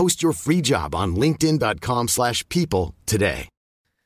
Post your free job on linkedin.com/people slash people today.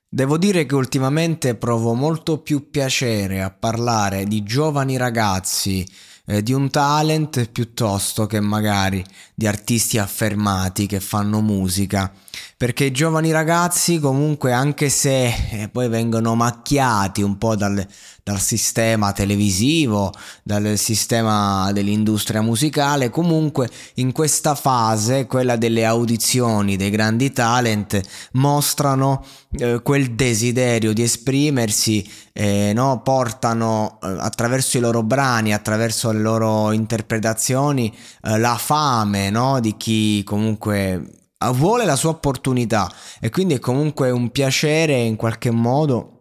Devo dire che ultimamente provo molto più piacere a parlare di giovani ragazzi, eh, di un talent piuttosto che magari di artisti affermati che fanno musica. Perché i giovani ragazzi comunque anche se eh, poi vengono macchiati un po' dal, dal sistema televisivo, dal sistema dell'industria musicale, comunque in questa fase, quella delle audizioni dei grandi talent, mostrano eh, quel desiderio di esprimersi, eh, no? portano eh, attraverso i loro brani, attraverso le loro interpretazioni, eh, la fame no? di chi comunque vuole la sua opportunità. E quindi è comunque un piacere in qualche modo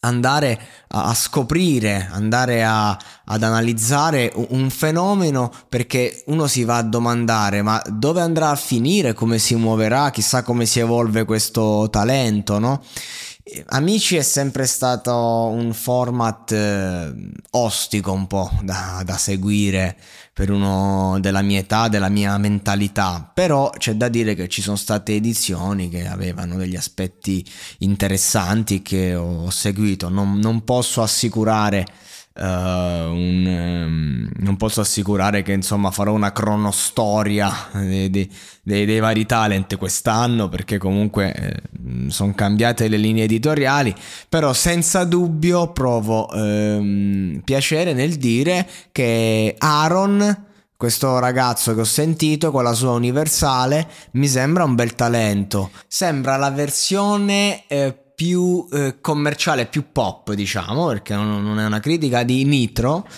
andare a, scoprire, andare a, ad analizzare un fenomeno perché uno si va a domandare ma dove andrà a finire, come si muoverà, chissà come si evolve questo talento, no? Amici è sempre stato un format eh, ostico un po' da, da, seguire per uno della mia età, della mia mentalità, però c'è da dire che ci sono state edizioni che avevano degli aspetti interessanti che ho seguito, non, non posso assicurare Uh, un, um, non posso assicurare che insomma farò una cronostoria dei, dei, dei, dei vari talent quest'anno perché comunque eh, sono cambiate le linee editoriali però senza dubbio provo ehm, piacere nel dire che Aaron questo ragazzo che ho sentito con la sua universale mi sembra un bel talento. Sembra la versione eh, più eh, commerciale, più pop, diciamo, perché non, non, è una critica di Nitro,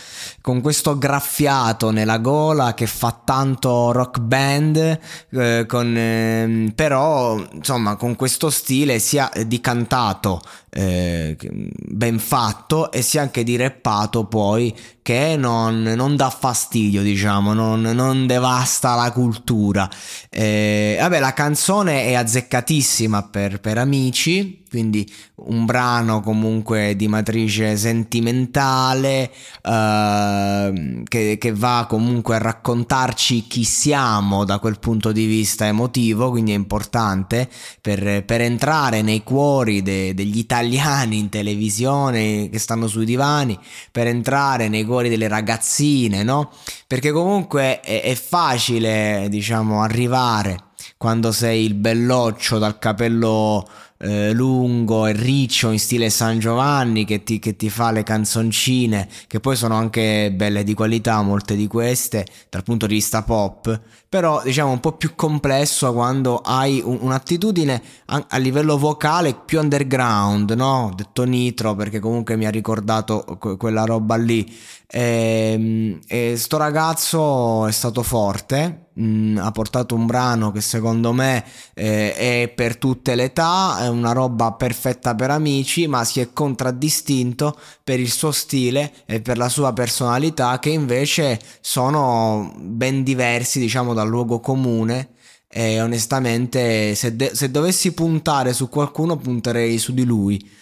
con questo graffiato nella gola che fa tanto rock band, eh, con, eh, però insomma con questo stile sia di cantato eh, ben fatto e sia anche di rappato poi che non, non dà fastidio, diciamo, non, non devasta la cultura. Eh, vabbè, la canzone è azzeccatissima per, per amici, quindi un brano comunque di matrice sentimentale eh, che, che, va comunque a raccontarci chi siamo da quel punto di vista emotivo, quindi è importante per, per entrare nei cuori de, degli italiani in televisione che stanno sui divani, per entrare nei cuori delle ragazzine, no? Perché comunque è, è facile, diciamo, arrivare quando sei il belloccio dal capello eh, lungo e riccio in stile San Giovanni che ti, che ti, fa le canzoncine che poi sono anche belle di qualità molte di queste dal punto di vista pop però diciamo un po' più complesso quando hai un, un'attitudine a, a, livello vocale più underground no? detto nitro perché comunque mi ha ricordato que- quella roba lì e, ehm, e sto ragazzo è stato forte mh, ha portato un brano che secondo me eh, è per tutte le età, una roba perfetta per amici, ma si è contraddistinto per il suo stile e per la sua personalità che invece sono ben diversi, diciamo, dal luogo comune. E onestamente se, de- se dovessi puntare su qualcuno punterei su di lui